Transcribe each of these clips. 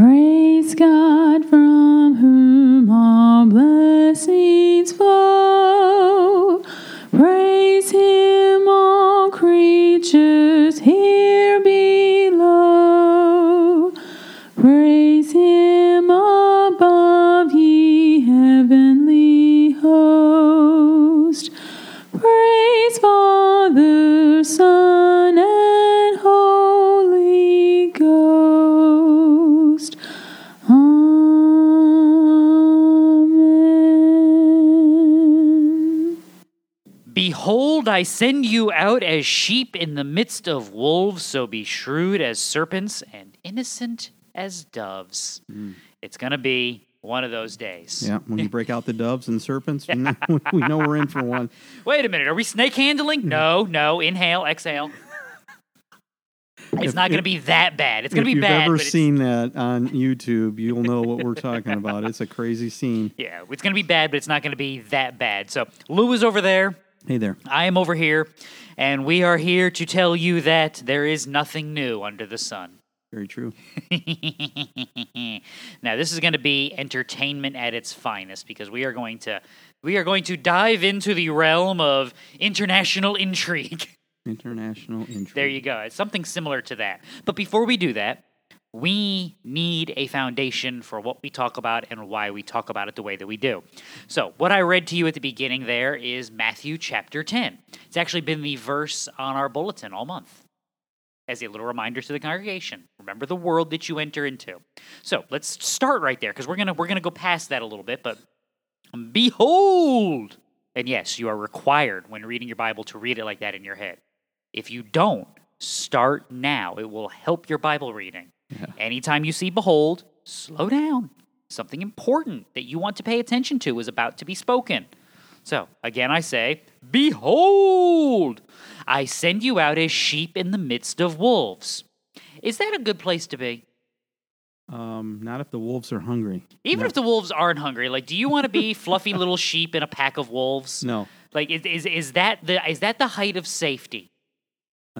Praise God from Behold, I send you out as sheep in the midst of wolves, so be shrewd as serpents and innocent as doves. Hmm. It's going to be one of those days. Yeah, when you break out the doves and serpents, we know- we know we're in for one. Wait a minute, are we snake handling? No, no. Inhale, exhale. It's If- not going to be that bad. It's going to be bad. If you've ever seen that on YouTube, you'll know what we're talking about. It's a crazy scene. yeah, it's going to be bad, but it's not going to be that bad. So Lou is over there. Hey there. I am over here, and we are here to tell you that there is nothing new under the sun. Very true. now this is going to be entertainment at its finest because we are going to we are going to dive into the realm of international intrigue. International intrigue. there you go. It's something similar to that. But before we do that, we need a foundation for what we talk about and why we talk about it the way that we do. So, what I read to you at the beginning there is Matthew chapter 10. It's actually been the verse on our bulletin all month as a little reminder to the congregation. Remember the world that you enter into. So, let's start right there because we're going to we're going to go past that a little bit, but behold. And yes, you are required when reading your Bible to read it like that in your head. If you don't, start now. It will help your Bible reading. Anytime you see behold, slow down. Something important that you want to pay attention to is about to be spoken. So, again, I say, Behold, I send you out as sheep in the midst of wolves. Is that a good place to be? Um, not if the wolves are hungry. Even if the wolves aren't hungry, like, do you want to be fluffy little sheep in a pack of wolves? No, Like, is, is, is that the is that the height of safety?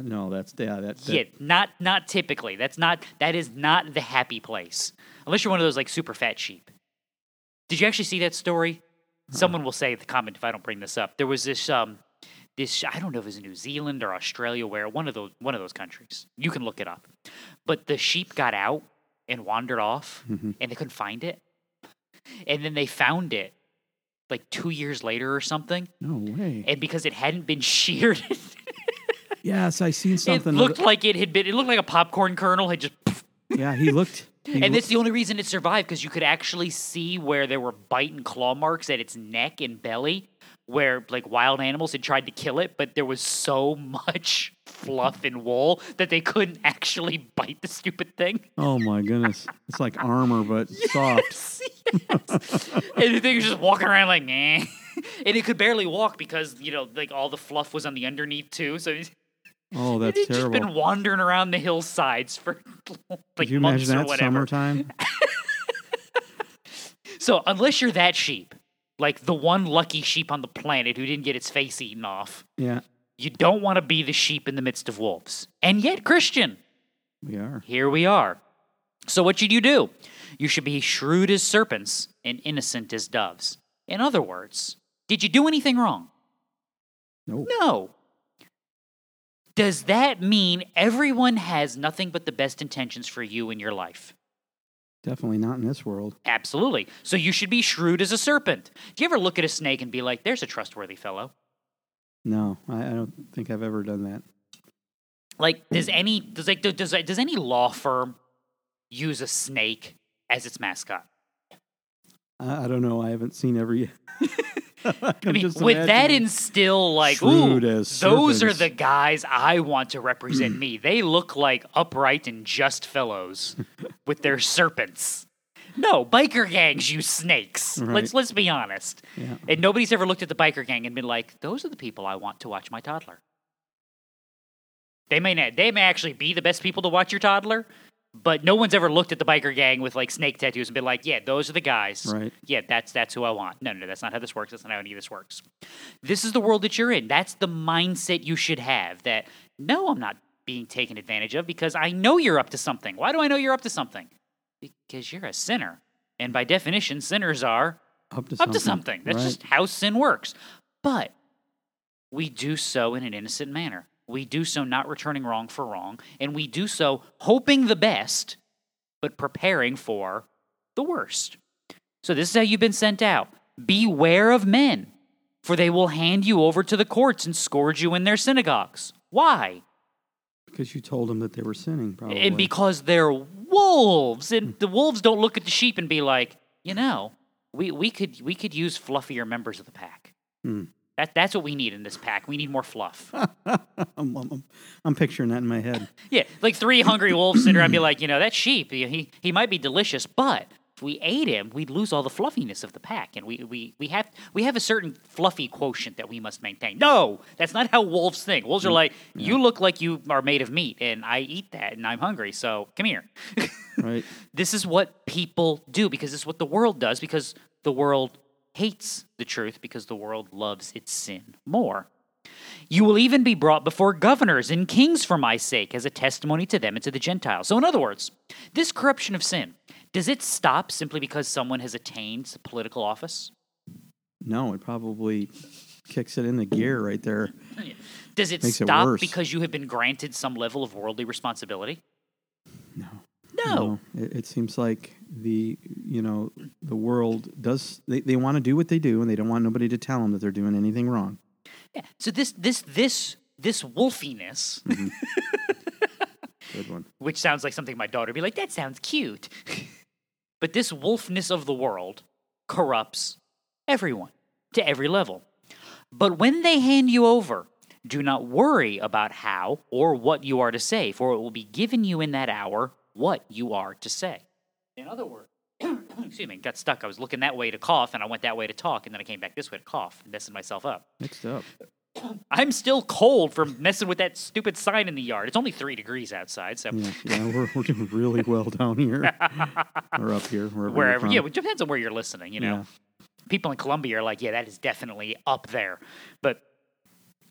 No, that's yeah, that, that Yeah, not not typically. That's not that is not the happy place. Unless you're one of those like super fat sheep. Did you actually see that story? Someone will say in the comment if I don't bring this up. There was this um this I don't know if it was New Zealand or Australia where one of those one of those countries. You can look it up. But the sheep got out and wandered off Mhm. and they couldn't find it. And then they found it like 2 years later or something. No way. And because it hadn't been sheared yes, I seen It something. of looked it. like it had been. It looked like a popcorn kernel had just. yeah, he looked. He And loo- that's the only reason it survived because you could actually see where there were bite and claw marks at its neck and belly, where like wild animals had tried to kill it, but there was so much fluff and wool that they couldn't actually bite the stupid thing. oh my goodness, it's like armor but soft. Yes, yes. and the thing was just walking around like, eh. And it could barely walk because you know, like all the fluff was on the underneath too. So Oh, that's just terrible. been wandering around the hillsides for like Could you months imagine or whatever. summertime? So unless you're that sheep, like the one lucky sheep on the planet who didn't get its face eaten off, Yeah, you don't want to be the sheep in the midst of wolves. And yet, Christian, we are. here we are. So what should you do? You should be shrewd as serpents and innocent as doves. In other words, did you do anything wrong? No. No. Does that mean everyone has nothing but the best intentions for you in your life? Definitely not in this world. Absolutely. So you should be shrewd as a serpent. Do you ever look at a snake and be like, there's a trustworthy fellow? No, I, I don't think I've ever done that. Like, does any does like does does any law firm use a snake as its mascot? I, I don't know. I haven't seen every. I mean, would that instill like, ooh, those are the guys I want to represent me. They look like upright and just fellows with their serpents. No, biker gangs you snakes. Let's let's be honest. Yeah. And nobody's ever looked at the biker gang and been like, those are the people I want to watch my toddler. They may not, they may actually be the best people to watch your toddler, but no one's ever looked at the biker gang with like snake tattoos and been like, yeah, those are the guys. Right. Yeah, that's that's who I want. No, no, that's not how this works. That's not how any of this works. This is the world that you're in. That's the mindset you should have. That no, I'm not being taken advantage of because I know you're up to something. Why do I know you're up to something? Because you're a sinner. And by definition, sinners are Up to up something. to something. That's right? just how sin works. But we do so in an innocent manner. We do so not returning wrong for wrong, and we do so hoping the best, but preparing for the worst. So, this is how you've been sent out Beware of men, for they will hand you over to the courts and scourge you in their synagogues. Why? because you told them that they were sinning. Probably. And because they're wolves, and the wolves don't look at the sheep and be like, you know, we, we could we could use fluffier members of the pack. Hmm. That that's what we need in this pack. We need more fluff. I'm, I'm, I'm picturing that in my head. yeah, like three hungry wolves sit around and be like, you know, that sheep, he he, might be delicious, but if we ate him, we'd lose all the fluffiness of the pack, and we, we, we have we have a certain fluffy quotient that we must maintain. No, that's not how wolves think. Wolves are mm, like, you look like you are made of meat, and I eat that, and I'm hungry, so come here. Right. This is what people do because this is what the world does because the world hates the truth because the world loves its sin more. You will even be brought before governors and kings for my sake as a testimony to them and to the Gentiles. So, in other words, this corruption of sin, does it stop simply because someone has attained political office? No, it probably kicks it in the gear right there. Does it Makes stop worse. because you have been granted some level of worldly responsibility? No. No. It, it seems like the you know the world does they, they want to do what they do and they don't want nobody to tell them that they're doing anything wrong. Yeah. So this this this this wolfiness mm-hmm. Good one. which sounds like something my daughter would be like, that sounds cute. but this wolfness of the world corrupts everyone to every level. But when they hand you over, do not worry about how or what you are to say, for it will be given you in that hour what you are to say. In other words, excuse me, got stuck. I was looking that way to cough, and I went that way to talk, and then I came back this way to cough, messing myself up. Mixed up. I'm still cold from messing with that stupid sign in the yard. It's only three degrees outside, so Yeah, yeah we're, we're doing really well down here or up here, wherever. wherever. Yeah, it depends on where you're listening. You know, Yeah. people in Colombia are like, yeah, that is definitely up there. But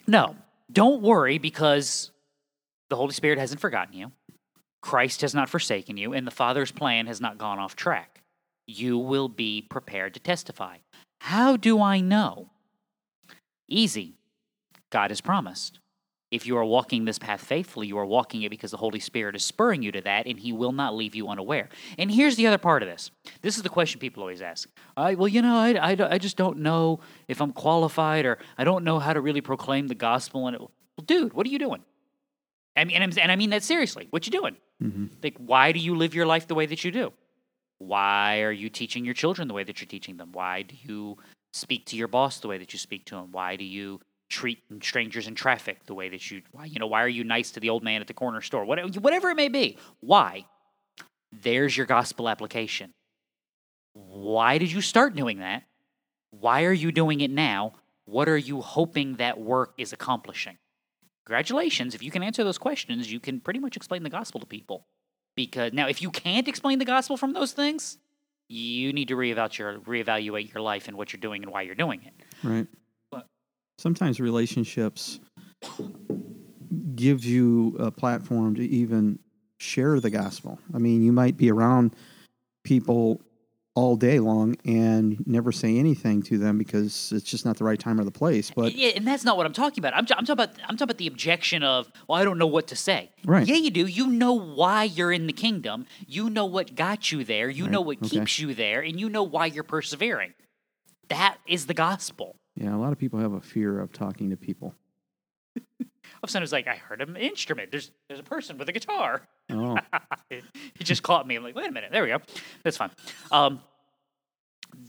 no, don't worry because the Holy Spirit hasn't forgotten you. Christ has not forsaken you, and the Father's plan has not gone off track. You will be prepared to testify. How do I know? Easy. God has promised. If you are walking this path faithfully, you are walking it because the Holy Spirit is spurring you to that, and He will not leave you unaware. And here's the other part of this. This is the question people always ask. I, well, you know, I, I, I just don't know if I'm qualified, or I don't know how to really proclaim the gospel. And it, well, dude, what are you doing? I mean, and, and I mean that seriously. What you doing? Mhm. Like, why do you live your life the way that you do? Why are you teaching your children the way that you're teaching them? Why do you speak to your boss the way that you speak to him? Why do you treat strangers in traffic the way that you why you know why are you nice to the old man at the corner store? Whatever whatever it may be. Why? There's your gospel application. Why did you start doing that? Why are you doing it now? What are you hoping that work is accomplishing? Congratulations. If you can answer those questions, you can pretty much explain the gospel to people. Because now, if you can't explain the gospel from those things, you need to reevaluate your, reevaluate your life and what you're doing and why you're doing it. Right. But- Sometimes relationships give you a platform to even share the gospel. I mean, you might be around people all day long and never say anything to them because it's just not the right time or the place. But yeah, and that's not what I'm talking about. I'm, I'm talking about I'm talking about the objection of, well, I don't know what to say. Right. Yeah, you do. You know why you're in the kingdom. You know what got you there. You know what okay. keeps you there, and you know why you're persevering. That is the gospel. yeah, a lot of people have a fear of talking to people. All of a sudden, it's like I heard an instrument. There's there's a person with a guitar. Oh, he just caught me. I'm like, wait a minute. There we go. That's fine. Um,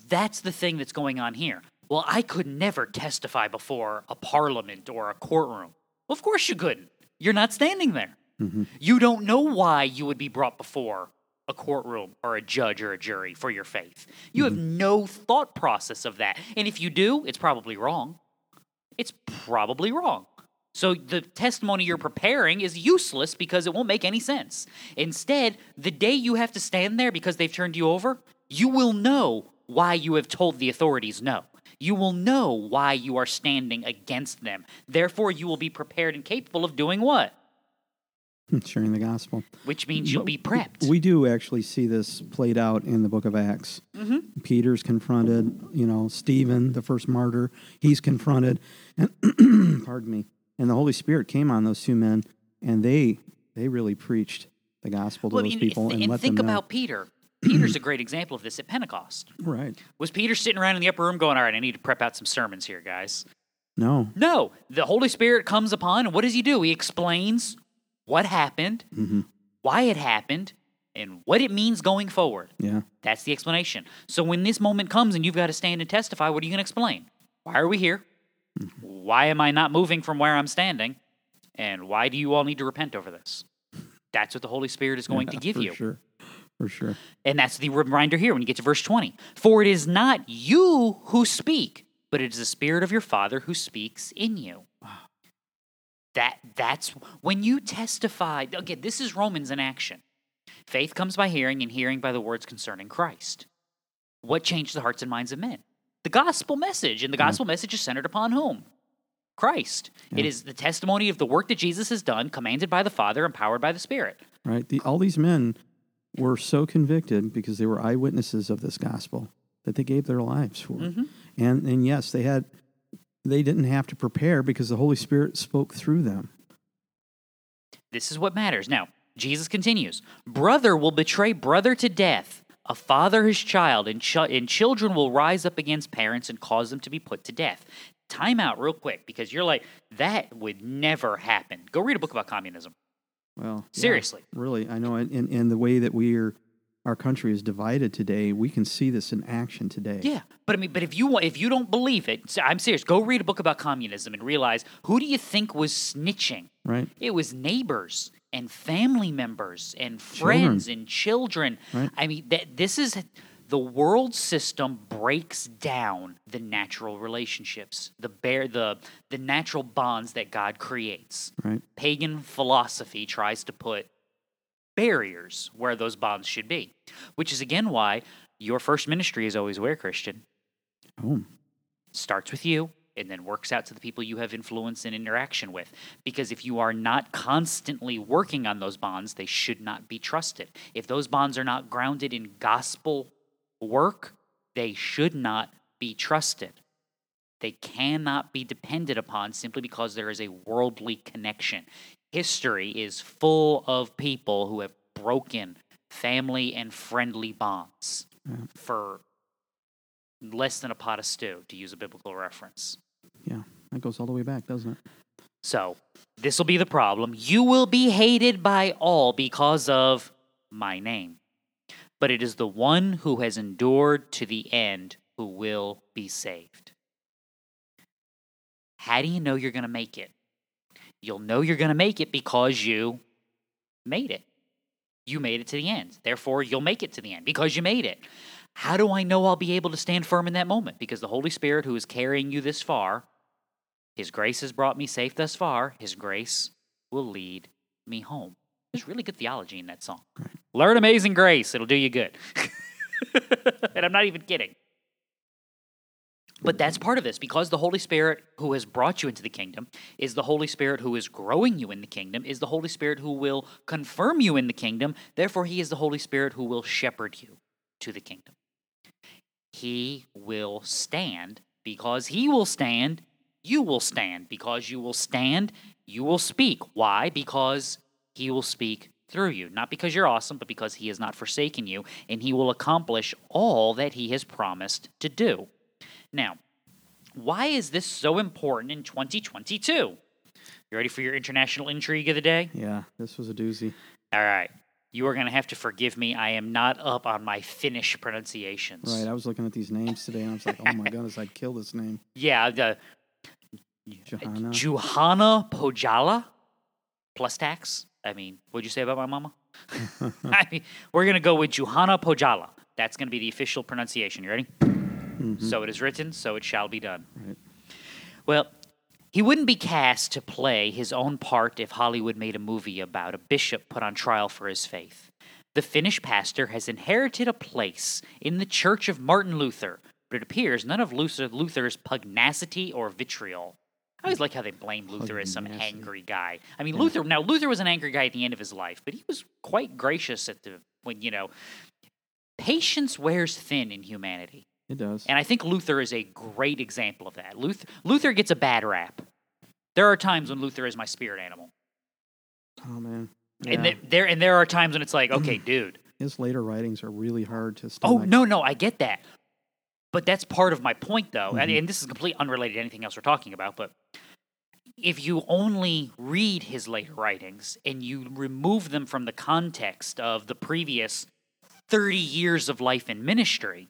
that's the thing that's going on here. Well, I could never testify before a parliament or a courtroom. Well, of course you couldn't. You're not standing there. Mhm. You don't know why you would be brought before a courtroom or a judge or a jury for your faith. You have no thought process of that. And if you do, it's probably wrong. It's probably wrong. So the testimony you're preparing is useless because it won't make any sense. Instead, the day you have to stand there because they've turned you over, you will know why you have told the authorities no. You will know why you are standing against them. Therefore, you will be prepared and capable of doing what? sharing the gospel. which means you'll be prepped. We do actually see this played out in the book of Acts. Mm-hmm. Peter's confronted, you know, Stephen, the first martyr, he's confronted, and pardon me, and the Holy Spirit came on those two men, and they they really preached the gospel to Well, I those mean, people th- and, and let think them know. about Peter. Peter's a great example of this at Pentecost. right? Was Peter sitting around in the upper room going, All right, I need to prep out some sermons here, guys? No, No, the Holy Spirit comes upon, and what does he do? He explains what happened, Mm-hmm. why it happened, and what it means going forward. yeah, That's the explanation. So when this moment comes and you've got to stand and testify, what are you going to explain? Why are we here? Why am I not moving from where I'm standing? And why do you all need to repent over this? That's what the Holy Spirit is going to give for you. sure, for sure. And that's the reminder here when you get to verse 20. For it is not you who speak, but it is the Spirit of your Father who speaks in you. That that's when you testify. Again, this is Romans in action. Faith comes by hearing, and hearing by the words concerning Christ. What changed the hearts and minds of men? The gospel message, and the mm-hmm. gospel message is centered upon whom? Christ. It is the testimony of the work that Jesus has done, commanded by the Father, empowered by the Spirit. Right? The, all these men were so convicted because they were eyewitnesses of this gospel that they gave their lives for. it. Mm-hmm. And and yes, they had they didn't have to prepare because the Holy Spirit spoke through them. This is what matters. Now, Jesus continues Brother will betray brother to death, a father his child, and, ch- and children will rise up against parents and cause them to be put to death. Time out real quick because you're like, that would never happen. Go read a book about communism. Well, yeah, Seriously. really, I know. In in the way that we're our country is divided today, we can see this in action today. Yeah, but I mean, but if you want, if you don't believe it, I'm serious. Go read a book about communism and realize who do you think was snitching? Right. It was neighbors and family members and friends and children. Right. I mean, that this is the world system breaks down the natural relationships, the bear, the the natural bonds that God creates. Right. Pagan philosophy tries to put barriers where those bonds should be, which is again why your first ministry is always where Christian Home. starts with you and then works out to the people you have influence and interaction with. Because if you are not constantly working on those bonds, they should not be trusted. If those bonds are not grounded in gospel work, they should not be trusted. They cannot be depended upon simply because there is a worldly connection. History is full of people who have broken family and friendly bonds for less than a pot of stew, to use a biblical reference. Yeah, that goes all the way back, doesn't it? So, this will be the problem. You will be hated by all because of my name. But it is the one who has endured to the end who will be saved. How do you know you're going to make it? You'll know you're going to make it because you made it. You made it to the end. Therefore, you'll make it to the end because you made it. How do I know I'll be able to stand firm in that moment? Because the Holy Spirit, who is carrying you this far, His grace has brought me safe thus far. His grace will lead me home. There's really good theology in that song. Learn Amazing Grace, it'll do you good. and I'm not even kidding. But that's part of this because the Holy Spirit who has brought you into the kingdom is the Holy Spirit who is growing you in the kingdom, is the Holy Spirit who will confirm you in the kingdom. Therefore, He is the Holy Spirit who will shepherd you to the kingdom. He will stand because He will stand, you will stand. Because you will stand, you will speak. Why? Because He will speak through you. Not because you're awesome, but because He has not forsaken you, and He will accomplish all that He has promised to do. Now, why is this so important in 2022? You ready for your international intrigue of the day? Yeah, this was a doozy. All right. You are going to have to forgive me. I am not up on my Finnish pronunciations. Right. I was looking at these names today and I was like, oh my goodness, I'd kill this name. Yeah, the Johanna. Juhana Pohjola plus tax. I mean, what'd you say about my mama? I mean, we're going to go with Juhana Pohjola. That's going to be the official pronunciation. You ready? Mm-hmm. So it is written, so it shall be done. Right. Well, he wouldn't be cast to play his own part if Hollywood made a movie about a bishop put on trial for his faith. The Finnish pastor has inherited a place in the church of Martin Luther, but it appears none of Luther, Luther's pugnacity or vitriol. I always like how they blame Luther as some angry guy. I mean, Luther. Now, Luther was an angry guy at the end of his life, but he was quite gracious at the when you know. Patience wears thin in humanity, It does. and I think Luther is a great example of that. Luther, Luther gets a bad rap. There are times when Luther is my spirit animal, oh man. and Yeah. there, and there are times when it's like, okay, dude. His later writings are really hard to Oh no, no, I get that. But that's part of my point, though, and, Mhm. and this is completely unrelated to anything else we're talking about. But if you only read his later writings and you remove them from the context of the previous thirty years of life in ministry,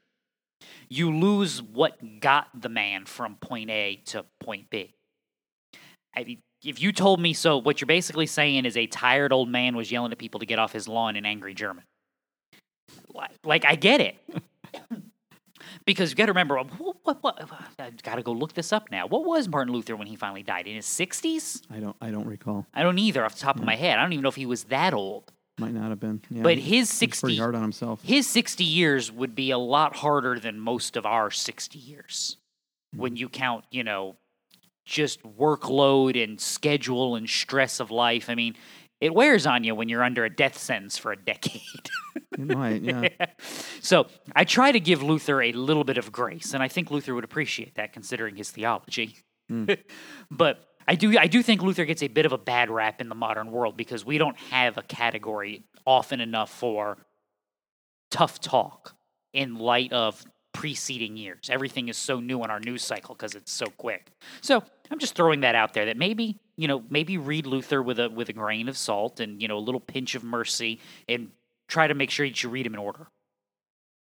you lose what got the man from point A to point B. I mean, if you told me so, what you're basically saying is a tired old man was yelling at people to get off his lawn in angry German. Like, like I get it. because you got to remember, what, what, what, I've got to go look this up now. What was Martin Luther when he finally died? In his 60s? I don't. I don't recall. I don't either off the top of my head. I don't even know if he was that old. Might not have been. Yeah, But his he was pretty 60 hard on himself. his 60 years would be a lot harder than most of our 60 years hmm. when you count, you know, just workload and schedule and stress of life. I mean, it wears on you when you're under a death sentence for a decade. It might. Yeah. so I try to give Luther a little bit of grace, and I think Luther would appreciate that considering his theology. Hmm. but I do I do think Luther gets a bit of a bad rap in the modern world because we don't have a category often enough for tough talk in light of preceding years. Everything is so new in our news cycle because it's so quick. So I'm just throwing that out there that maybe you know maybe read Luther with a with a grain of salt and you know a little pinch of mercy and try to make sure that you read him in order.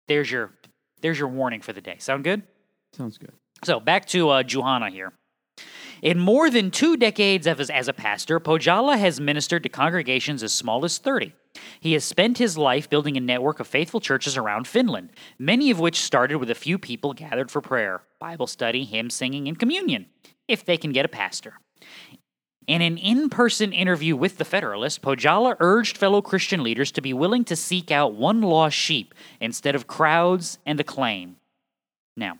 There's your there's your warning for the day. Sound good? Sounds good. So back to uh, Johanna here. In more than two decades as, as a pastor, Pohjola has ministered to congregations as small as 30. He has spent his life building a network of faithful churches around Finland, many of which started with a few people gathered for prayer, Bible study, hymn singing, and communion, if they can get a pastor. In an in person interview with the Federalist, Pohjola urged fellow Christian leaders to be willing to seek out one lost sheep instead of crowds and acclaim. Now,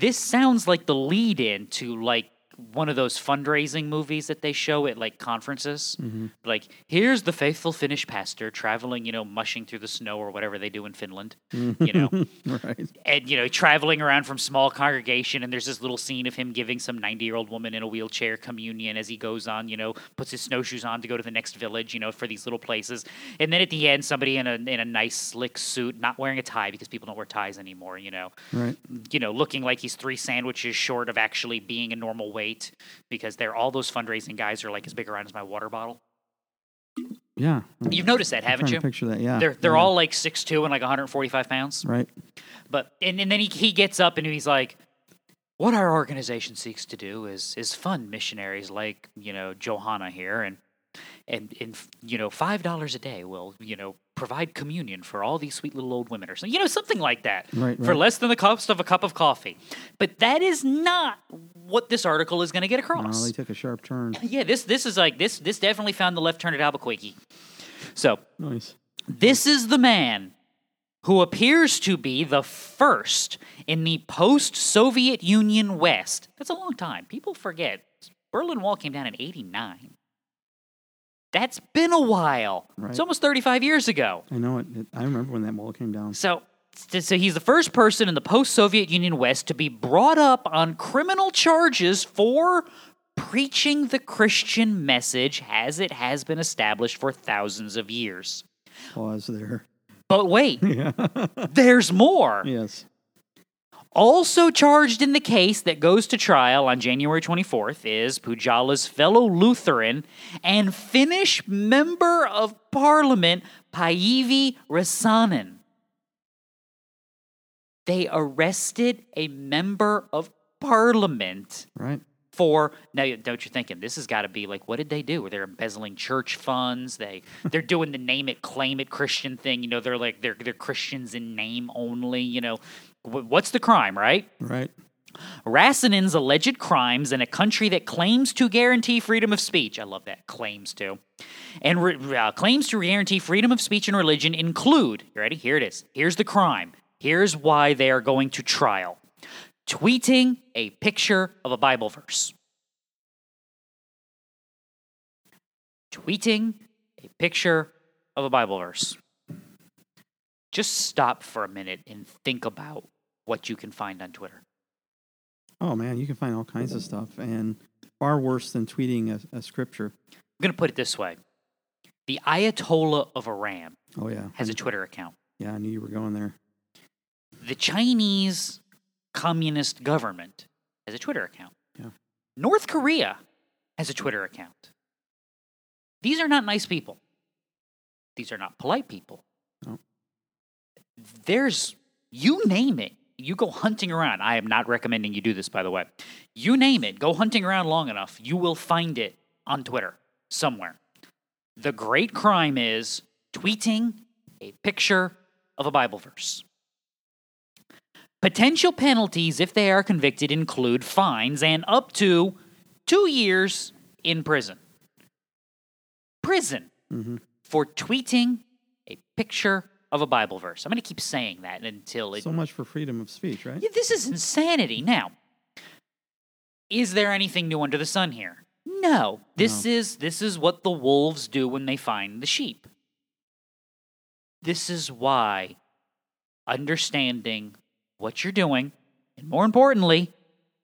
this sounds like the lead in to like one of those fundraising movies that they show at like conferences. Mm-hmm. Like, here's the faithful Finnish pastor traveling, you know, mushing through the snow or whatever they do in Finland, mm-hmm. you know, right. and you know, traveling around from small congregation. And there's this little scene of him giving some 90 year old woman in a wheelchair communion as he goes on, you know, puts his snowshoes on to go to the next village, you know, for these little places. And then at the end, somebody in a in a nice slick suit, not wearing a tie because people don't wear ties anymore, you know, Right. you know, looking like he's three sandwiches short of actually being a normal weight because they're all those fundraising guys are like as big around as my water bottle. Yeah. You've noticed that, haven't you? picture that. Yeah. They're they're yeah. all like six two and like 145 pounds. right. But and, and then he he gets up and he's like, "What our organization seeks to do is is fund missionaries like you know Johanna here, and and and you know five dollars a day will you know provide communion for all these sweet little old women or something, you know something like that, Right, for right. less than the cost of a cup of coffee." But that is not what this article is going to get across. they took a sharp turn. yeah, this this is like this this definitely found the left turn at Albuquerque. So Nice. this is the man who appears to be the first in the post Soviet Union West. That's a long time. People forget. Berlin Wall came down in 89. That's been a while. It's almost 35 years ago. I know it, it. I remember when that wall came down. So, so he's the first person in the post Soviet Union West to be brought up on criminal charges for preaching the Christian message as it has been established for thousands of years. Pause there. But wait, Yeah. there's more. yes. Also charged in the case that goes to trial on January 24th is Pohjola's fellow Lutheran and Finnish member of parliament, Päivi Räsänen. They arrested a member of parliament Right. for now don't you thinking this has got to be like what did they do Were they're embezzling church funds they they're doing the name it claim it christian thing you know they're like they're they're christians in name only you know what's the crime, right? Right. Räsänen's alleged crimes in a country that claims to guarantee freedom of speech. I love that claims to. And re- uh, claims to guarantee freedom of speech and religion include, you ready? Here it is. Here's the crime. Here's why they are going to trial. Tweeting a picture of a Bible verse. Tweeting a picture of a Bible verse. Just stop for a minute and think about what you can find on Twitter. Oh man, you can find all kinds of stuff, and far worse than tweeting a, a scripture. I'm going to put it this way The Ayatollah of Iran Oh yeah, has a Twitter account. yeah. I knew you were going there. The Chinese Communist government has a Twitter account. Yeah. North Korea has a Twitter account. These are not nice people. These are not polite people. No. There's, you name it, you go hunting around. I am not recommending you do this, by the way. You name it, go hunting around long enough, you will find it on Twitter somewhere. The great crime is tweeting a picture of a Bible verse. Potential penalties, if they are convicted, include fines and up to two years in prison. Prison hmm for tweeting a picture of a Bible verse. I'm going to keep saying that until it. So much for freedom of speech, right? Yeah, this is insanity. Now, is there anything new under the sun here? No. This is this is what the wolves do when they find the sheep. This is why understanding what you're doing and more importantly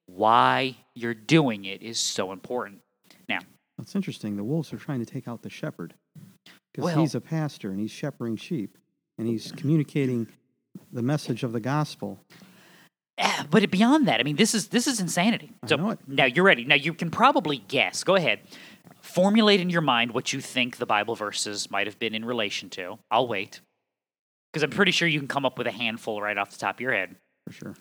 why you're doing it is so important. Now, That's interesting. The wolves are trying to take out the shepherd because Well- he's a pastor and he's shepherding sheep and he's communicating the message of the gospel. But beyond that, I mean, this is this is insanity. I So know it. now you're ready. Now you can probably guess. Go ahead, formulate in your mind what you think the Bible verses might have been in relation to. I'll wait, because I'm pretty sure you can come up with a handful right off the top of your head. For sure.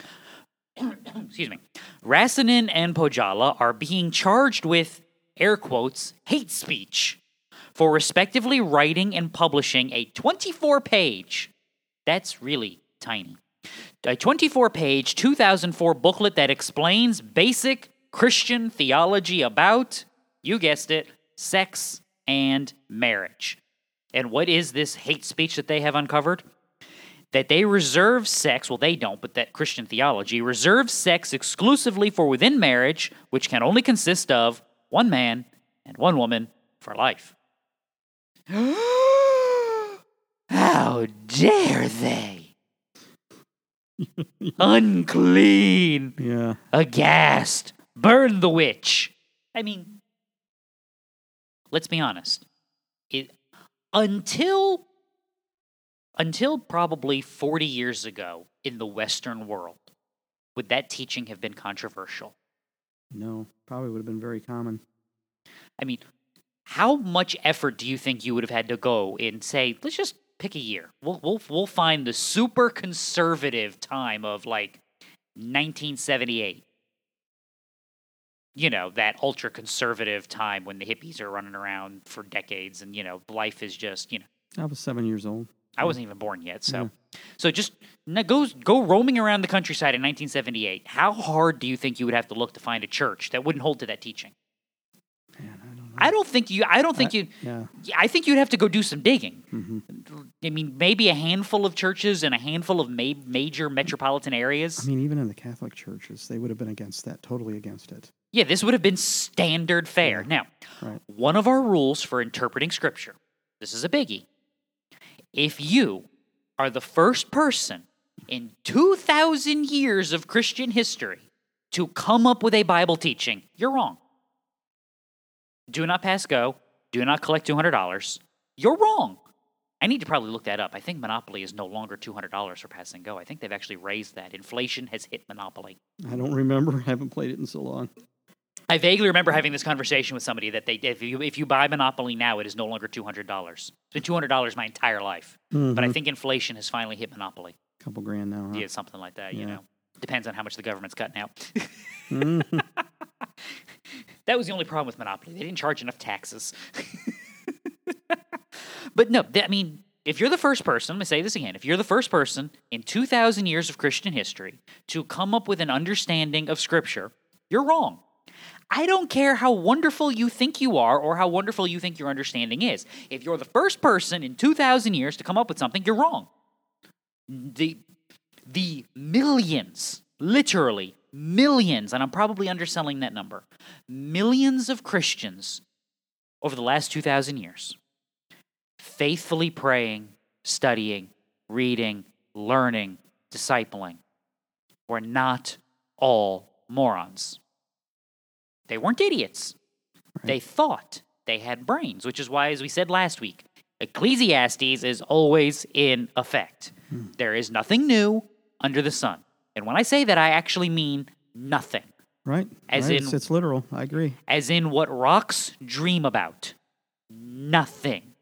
Excuse me. Räsänen and Pohjola are being charged with air quotes hate speech for respectively writing and publishing a 24 page. That's really tiny. A 24 page 2004 booklet that explains basic Christian theology about, you guessed it, sex and marriage. And what is this hate speech that they have uncovered? That they reserve sex, well, they don't, but that Christian theology reserves sex exclusively for within marriage, which can only consist of one man and one woman for life. How dare they? Unclean, Yeah. aghast, burn the witch. I mean, let's be honest. It until until probably 40 years ago in the western world would that teaching have been controversial. No, probably would have been very common. I mean, how much effort do you think you would have had to go in say, let's just pick a year. We'll we'll we'll find the super conservative time of like 1978. You know, that ultra conservative time when the hippies are running around for decades and you know, life is just, you know, I was seven years old. I wasn't even born yet, so so just go go roaming around the countryside in 1978. How hard do you think you would have to look to find a church that wouldn't hold to that teaching? I don't know. I don't think you. I don't think you. Yeah. I think you'd have to go do some digging. hmm I mean, maybe a handful of churches in a handful of ma- major metropolitan areas. I mean, even in the Catholic churches, they would have been against that, totally against it. yeah, this would have been standard fare. Yeah. Now, Right. one of our rules for interpreting scripture. This is a biggie. If you are the first person in 2,000 years of Christian history to come up with a Bible teaching, you're wrong. Do not pass go. Do not collect $200. You're wrong. I need to probably look that up. I think Monopoly is no longer $200 for pass and go. I think they've actually raised that. Inflation has hit Monopoly. I don't remember. I haven't played it in so long. I vaguely remember having this conversation with somebody that they if you if you buy Monopoly now, it is no longer two hundred dollars. It's been two hundred dollars my entire life, but I Mhm. think inflation has finally hit Monopoly. A couple grand now. Huh? Yeah, something like that. You know, depends on how much the government's cutting out. Mhm. that was the only problem with Monopoly. They didn't charge enough taxes. but no, I mean, if you're the first person, I'm going to say this again. If you're the first person in 2,000 years of Christian history to come up with an understanding of Scripture, you're wrong. I don't care how wonderful you think you are or how wonderful you think your understanding is. If you're the first person in 2,000 years to come up with something, you're wrong. The, the millions, literally millions, and I'm probably underselling that number, millions of Christians over the last 2,000 years, faithfully praying, studying, reading, learning, discipling, were not all morons. They weren't idiots. They thought they had brains, which is why, as we said last week, Ecclesiastes is always in effect. Hmm. There is nothing new under the sun. And when I say that, I actually mean nothing, Right. As right. in- it's, it's literal. I agree. as in what rocks dream about. Nothing.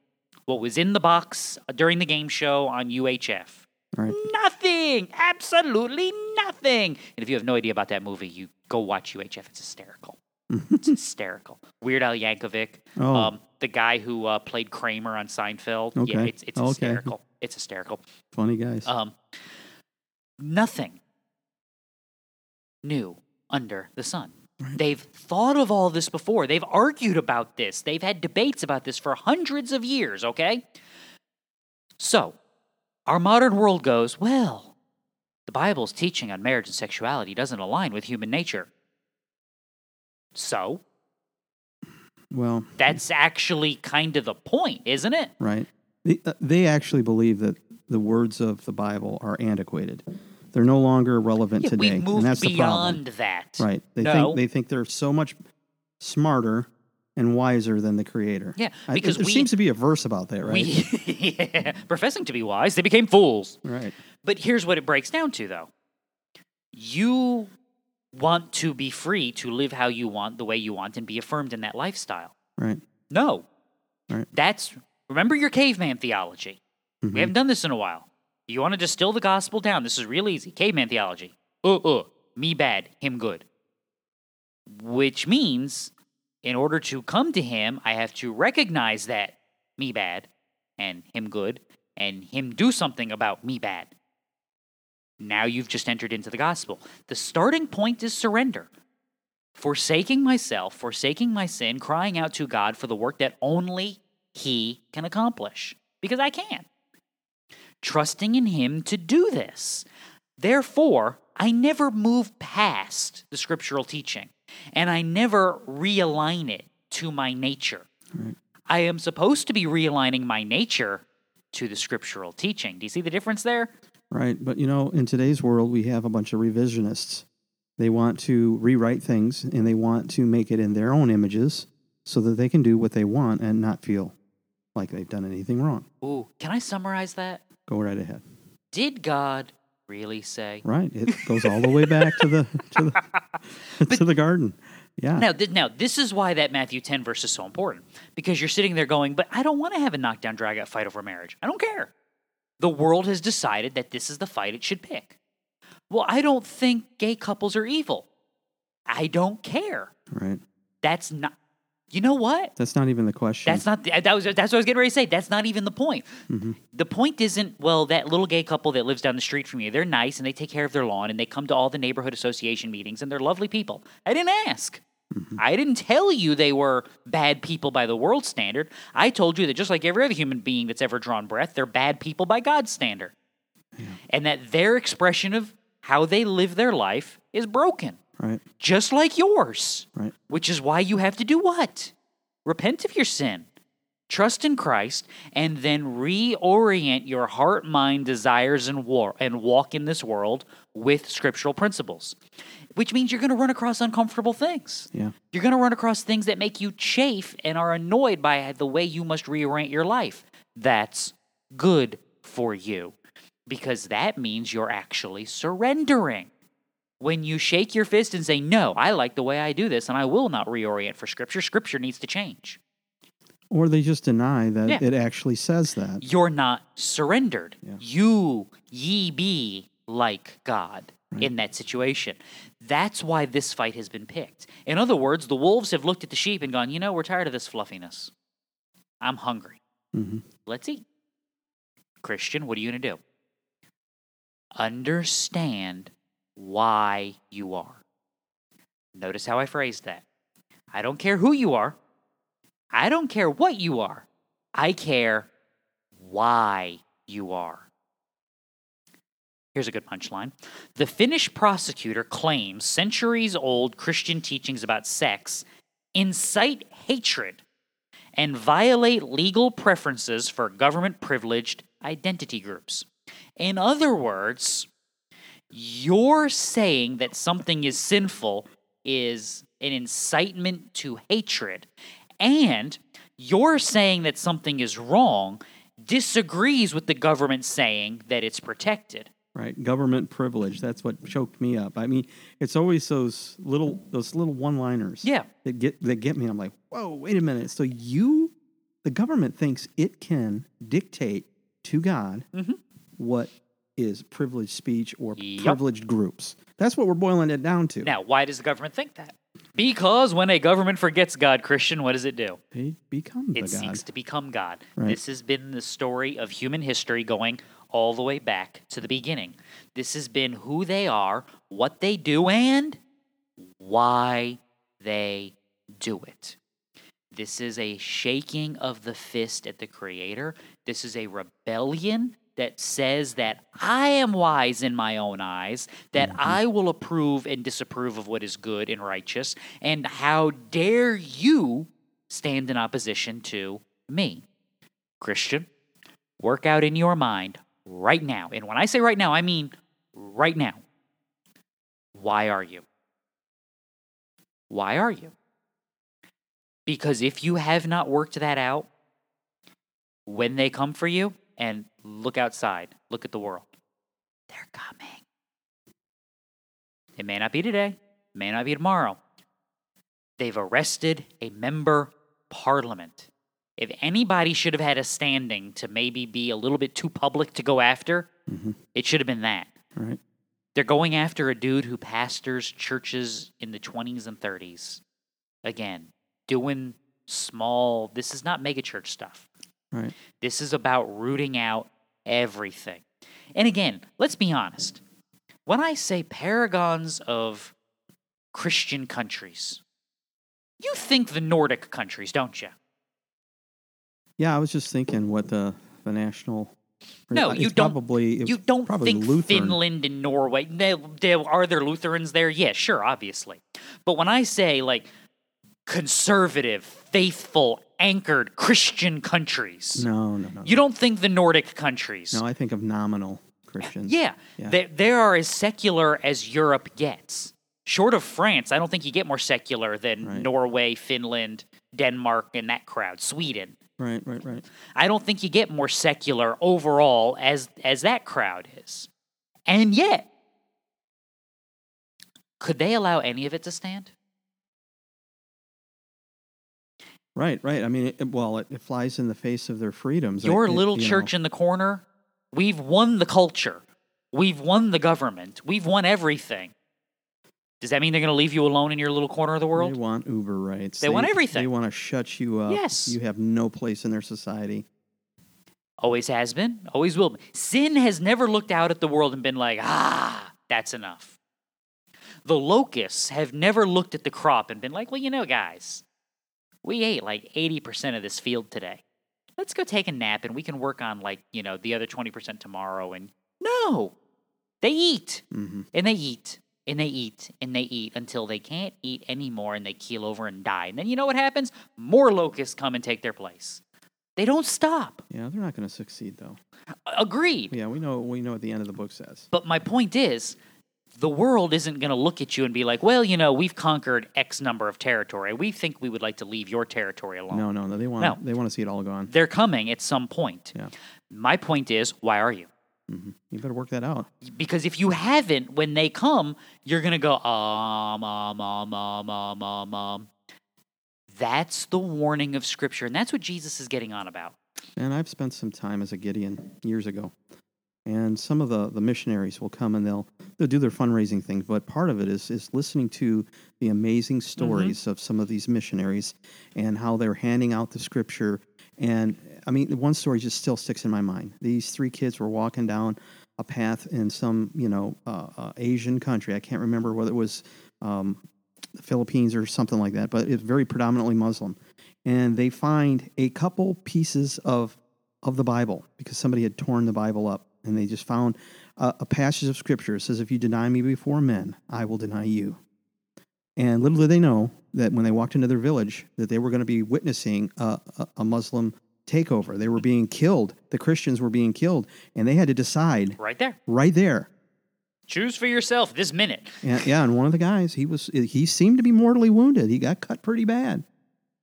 What was in the box during the game show on UHF. Right. Nothing. Absolutely nothing. And if you have no idea about that movie, you go watch UHF. It's hysterical. it's hysterical. Weird Al Yankovic, Oh. um, the guy who uh, played Kramer on Seinfeld. Yeah, Okay. it's, it's Okay. hysterical. It's hysterical. Funny guys. Um, nothing new under the sun. They've thought of all this before. They've argued about this. They've had debates about this for hundreds of years, okay? So, our modern world goes, well, the Bible's teaching on marriage and sexuality doesn't align with human nature. So, well, that's actually kind of the point, isn't it? right. They, uh, they actually believe that the words of the Bible are antiquated. They're no longer relevant Yeah, today, we've moved and that's the beyond problem. that. Right. They no. think they think they're so much smarter and wiser than the Creator. Yeah, I- because there we- seems to be a verse about that, right? We, yeah, professing to be wise, they became fools. right. But here's what it breaks down to, though. You want to be free to live how you want, the way you want, and be affirmed in that lifestyle. Right. No. Right. That's, remember your caveman theology. Mhm. We haven't done this in a while. You want to distill the gospel down. This is real easy. Caveman theology. Uh, uh, me bad, him good. Which means, in order to come to him, I have to recognize that me bad and him good and him do something about me bad. Now you've just entered into the gospel. The starting point is surrender. Forsaking myself, forsaking my sin, crying out to God for the work that only He can accomplish. Because I can't. Trusting in Him to do this. Therefore, I never move past the scriptural teaching and I never realign it to my nature. I am supposed to be realigning my nature to the scriptural teaching. Do you see the difference there? Right. But you know, in today's world, we have a bunch of revisionists. They want to rewrite things and they want to make it in their own images so that they can do what they want and not feel like they've done anything wrong. Ooh, can I summarize that? Go right ahead. Did God really say? Right. It goes all the way back to the to the to the garden. Yeah. Now, th- now, this is why that Matthew 10 verse is so important. Because you're sitting there going, but I don't want to have a knockdown, drag out fight over marriage. I don't care. The world has decided that this is the fight it should pick. Well, I don't think gay couples are evil. I don't care. Right. That's not, you know what? That's not even the question. That's not, the, that was, that's what I was getting ready to say. That's not even the point. Mm-hmm. The point isn't, well, that little gay couple that lives down the street from you, they're nice and they take care of their lawn and they come to all the neighborhood association meetings and they're lovely people. I didn't ask. Mm-hmm. I didn't tell you they were bad people by the world standard. I told you that just like every other human being that's ever drawn breath, they're bad people by God's standard. And that their expression of how they live their life is broken, right. just like yours. Right. Which is why you have to do what? Repent of your sin, trust in Christ, and then reorient your heart, mind, desires, and war and walk in this world with scriptural principles. Which means you're going to run across uncomfortable things. Yeah. You're going to run across things that make you chafe and are annoyed by the way you must reorient your life. That's good for you because that means you're actually surrendering. When you shake your fist and say, No, I like the way I do this and I will not reorient for Scripture, Scripture needs to change. Or they just deny that Yeah. it actually says that. You're not surrendered. Yeah. You, ye be like God in that situation. That's why this fight has been picked. In other words, the wolves have looked at the sheep and gone, You know, we're tired of this fluffiness. I'm hungry. hmm Let's eat. Christian, what are you going to do? Understand why you are. Notice how I phrased that. I don't care who you are. I don't care what you are. I care why you are. Here's a good punchline. The Finnish prosecutor claims centuries old Christian teachings about sex incite hatred and violate legal preferences for government privileged identity groups. In other words, you're saying that something is sinful is an incitement to hatred, and you're saying that something is wrong disagrees with the government saying that it's protected. right? Government privilege. That's what choked me up. I mean, it's always those little those little one-liners. Yeah. That get that get me. I'm like, whoa, wait a minute. So you, the government thinks it can dictate to God Mhm. what is privileged speech or Yup. privileged groups. That's what we're boiling it down to. Now, why does the government think that? Because when a government forgets God, Christian, what does it do? They become the It seeks to become God. Right. This has been the story of human history going all the way back to the beginning. This has been who they are, what they do, and why they do it. This is a shaking of the fist at the Creator. This is a rebellion that says that I am wise in my own eyes, that mm-hmm. I will approve and disapprove of what is good and righteous, and how dare you stand in opposition to me? Christian, work out in your mind right now. And when I say right now, I mean right now. Why are you? Why are you? Because if you have not worked that out, when they come for you, and look outside, look at the world, they're coming. It may not be today, it may not be tomorrow. They've arrested a member parliament. If anybody should have had a standing to maybe be a little bit too public to go after, Mhm. it should have been that. Right. They're going after a dude who pastors churches in the 20s and 30s. Again, doing small, this is not megachurch stuff. Right. This is about rooting out everything. And again, let's be honest. When I say paragons of Christian countries, you think the Nordic countries, don't you? Yeah, I was just thinking what the the national. No, you don't- Probably You don't probably think Lutheran. Finland and Norway, they, they, are there Lutherans there? Yeah, sure, obviously. But when I say like conservative, faithful, anchored Christian countries, No, no, no. you don't think the Nordic countries. No, I think of nominal Christians. Yeah, Yeah. They, they are as secular as Europe gets. Short of France, I don't think you get more secular than Right. Norway, Finland, Denmark, and that crowd, Sweden. Right, right, right. I don't think you get more secular overall as as that crowd is. And yet, could they allow any of it to stand? Right, right. I mean, it, well, it, it flies in the face of their freedoms. Your it- little you know, church in the corner, we've won the culture. We've won the government. We've won everything. Does that mean they're going to leave you alone in your little corner of the world? They want Uber rights. They want everything. They want to shut you up. Yes. You have no place in their society. Always has been, always will be. Sin has never looked out at the world and been like, ah, that's enough. The locusts have never looked at the crop and been like, well, you know, guys, we ate like 80% of this field today. Let's go take a nap and we can work on like, you know, the other 20% tomorrow. And no, they eat hmm and they eat and they eat and they eat until they can't eat anymore and they keel over and die. And then you know what happens? More locusts come and take their place. They don't stop. Yeah, they're not going to succeed though. Agreed. Yeah, we know. We know what the end of the book says. But my point is, the world isn't going to look at you and be like, well, you know, we've conquered X number of territory. We think we would like to leave your territory alone. No, no, no. They want. No. They want to see it all gone. They're coming at some point. Yeah. My point is, why are you? hmm You better work that out. Because if you haven't, when they come, you're going to go, um, um, um, um, um, um, um. That's the warning of Scripture. And that's what Jesus is getting on about. And I've spent some time as a Gideon years ago, and some of the, the missionaries will come and they'll they'll do their fundraising thing. But part of it is is listening to the amazing stories of some of these missionaries and how they're handing out the scripture. And I mean, one story just still sticks in my mind. These three kids were walking down a path in some you know uh, uh, Asian country. I can't remember whether it was um, the Philippines or something like that, but it's very predominantly Muslim. And they find a couple pieces of of the Bible because somebody had torn the Bible up, and they just found a, a passage of Scripture. It says, "If you deny me before men, I will deny you." And little did they know that when they walked into their village, that they were going to be witnessing a, a, a Muslim takeover. They were being killed. The Christians were being killed, and they had to decide Right there. right there. Choose for yourself this minute. And, yeah, and one of the guys, he was he seemed to be mortally wounded. He got cut pretty bad,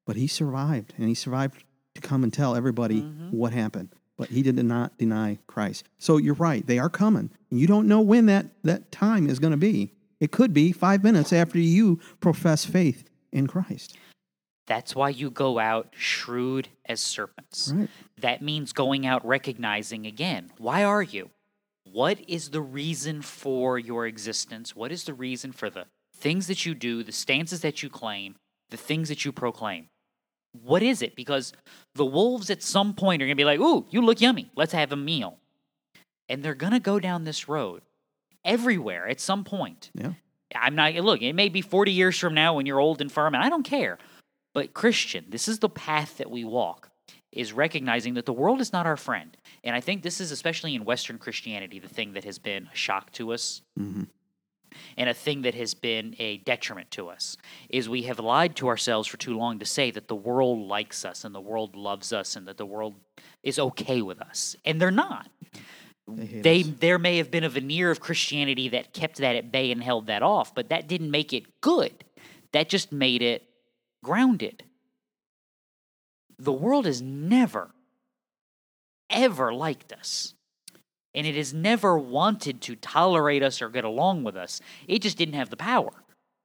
but he survived, and he survived to come and tell everybody mm-hmm. what happened. But he did not deny Christ. So you're right; they are coming. And you don't know when that that time is going to be. It could be five minutes after you profess faith in Christ. That's why you go out shrewd as serpents. Right. That means going out recognizing again, why are you? What is the reason for your existence? What is the reason for the things that you do, the stances that you claim, the things that you proclaim? What is it? Because the wolves at some point are going to be like, ooh, you look yummy. Let's have a meal. And they're going to go down this road everywhere at some point. Yeah. I'm not, look, it may be 40 years from now when you're old and firm, and I don't care. But Christian, this is the path that we walk, is recognizing that the world is not our friend. And I think this is especially in Western Christianity, the thing that has been a shock to us. Mm-hmm. And a thing that has been a detriment to us is we have lied to ourselves for too long to say that the world likes us and the world loves us and that the world is okay with us. And they're not They they there may have been a veneer of Christianity that kept that at bay and held that off, but that didn't make it good. That just made it grounded. The world has never, ever liked us. And it has never wanted to tolerate us or get along with us. It just didn't have the power.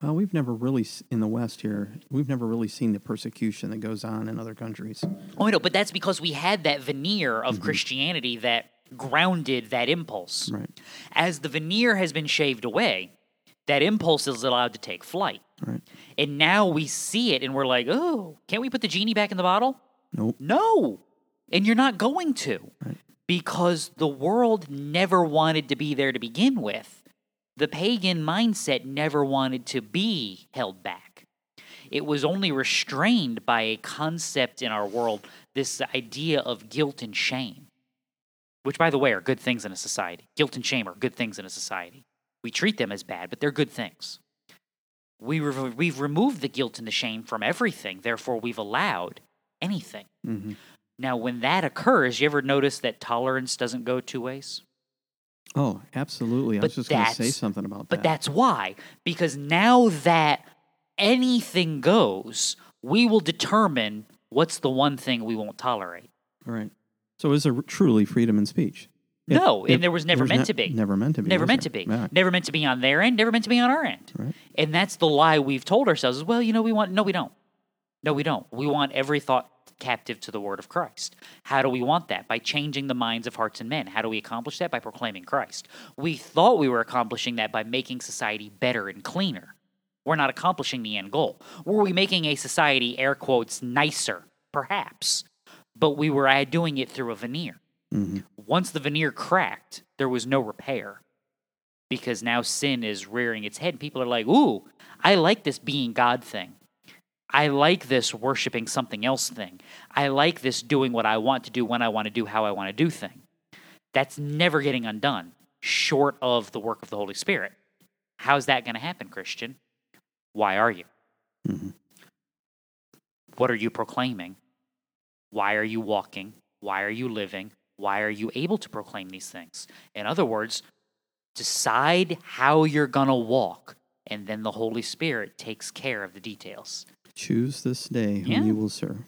Well, we've never really in the West here. We've never really seen the persecution that goes on in other countries. Oh, I know, but that's because we had that veneer of mm-hmm. Christianity that grounded that impulse. Right. As the veneer has been shaved away, that impulse is allowed to take flight. Right. And now we see it and we're like, oh, can't we put the genie back in the bottle? Nope. No. And you're not going to Right. Because the world never wanted to be there to begin with. The pagan mindset never wanted to be held back. It was only restrained by a concept in our world, this idea of guilt and shame, which, by the way, are good things in a society. Guilt and shame are good things in a society. We treat them as bad, but they're good things. We re- we've removed the guilt and the shame from everything, therefore, we've allowed anything. hmm Now, when that occurs, you ever notice that tolerance doesn't go two ways? Oh, absolutely. I But was just going to say something about that. But that's why, because now that anything goes, we will determine what's the one thing we won't tolerate. All right. So is there truly freedom in speech? It- no, it- and there was never meant ne- to be. Never meant to be. Never meant to be. Yeah. Never meant to be on their end, never meant to be on our end. Right. And that's the lie we've told ourselves is, well, you know, we want, no, we don't. No, we don't. We want every thought captive to the word of Christ. How do we want that? By changing the minds of hearts and men. How do we accomplish that? By proclaiming Christ. We thought we were accomplishing that by making society better and cleaner. We're not accomplishing the end goal. Were we making a society, air quotes, nicer? Perhaps. But we were doing it through a veneer. Mhm. Once the veneer cracked, there was no repair because now sin is rearing its head. And people are like, ooh, I like this being God thing. I like this worshiping something else thing. I like this doing what I want to do when I want to do how I want to do thing. That's never getting undone, short of the work of the Holy Spirit. How's that going to happen, Christian? Why are you? Mhm. What are you proclaiming? Why are you walking? Why are you living? Why are you able to proclaim these things? In other words, decide how you're going to walk, and then the Holy Spirit takes care of the details. Choose this day whom Yeah. you will serve.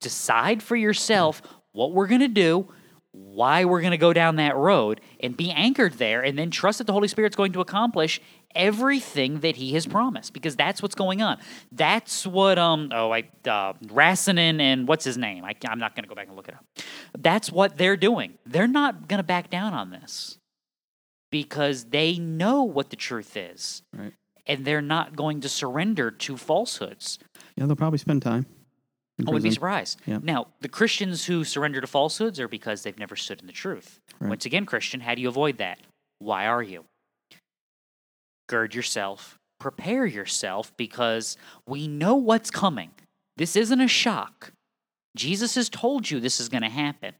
Decide for yourself what we're going to do, why we're going to go down that road, and be anchored there, and then trust that the Holy Spirit's going to accomplish everything that He has promised, because that's what's going on. That's what um oh I uh, Räsänen and what's his name? I, I'm not going to go back and look it up. That's what they're doing. They're not going to back down on this because they know what the truth is, Right. And they're not going to surrender to falsehoods. Yeah, they'll probably spend time. I wouldn't be surprised. Yeah. Now, the Christians who surrender to falsehoods are because they've never stood in the truth. Right. Once again, Christian, how do you avoid that? Why are you? Gird yourself, prepare yourself, because we know what's coming. This isn't a shock. Jesus has told you this is going to happen.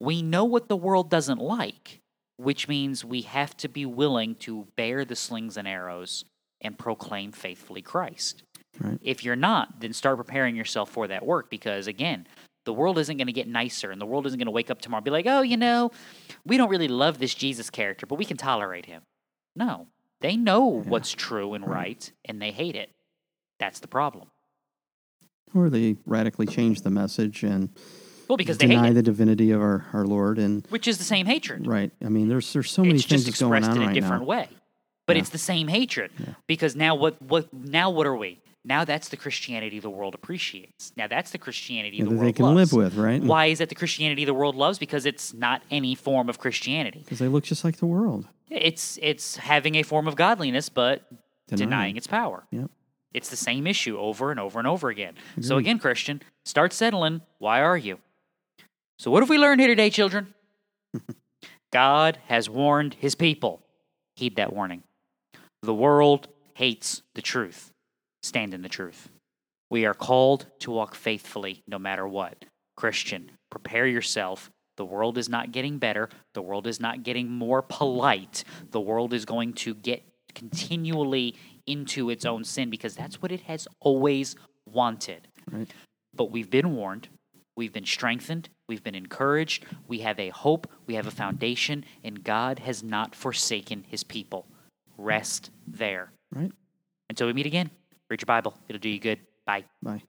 We know what the world doesn't like, which means we have to be willing to bear the slings and arrows and proclaim faithfully Christ. Right. If you're not, then start preparing yourself for that work because, again, the world isn't going to get nicer and the world isn't going to wake up tomorrow and be like, oh, you know, we don't really love this Jesus character, but we can tolerate him. No, they know what's true and right and they hate it. That's the problem. Or they radically change the message and Well, because they deny the divinity of our, our Lord. And which is the same hatred. right, I mean, there's there's so many it's things going expressed on in a right different now. way. But Yeah. it's the same hatred because now what what now what are we? Now that's the Christianity the world appreciates. Now that's the Christianity Yeah, the that world they can loves. live with, right? Why is that the Christianity the world loves? Because it's not any form of Christianity. Because they look just like the world. It's it's having a form of godliness but Denying. denying its power. Yep. It's the same issue over and over and over again. So again, Christian, start settling. Why are you? So what have we learned here today, children? God has warned his people. Heed that warning. The world hates the truth. Stand in the truth. We are called to walk faithfully no matter what. Christian, prepare yourself. The world is not getting better. The world is not getting more polite. The world is going to get continually into its own sin because that's what it has always wanted. Right. But we've been warned, we've been strengthened, we've been encouraged, we have a hope, we have a foundation, and God has not forsaken his people. Rest there. Right. Until we meet again, read your Bible. It'll do you good. Bye. Bye.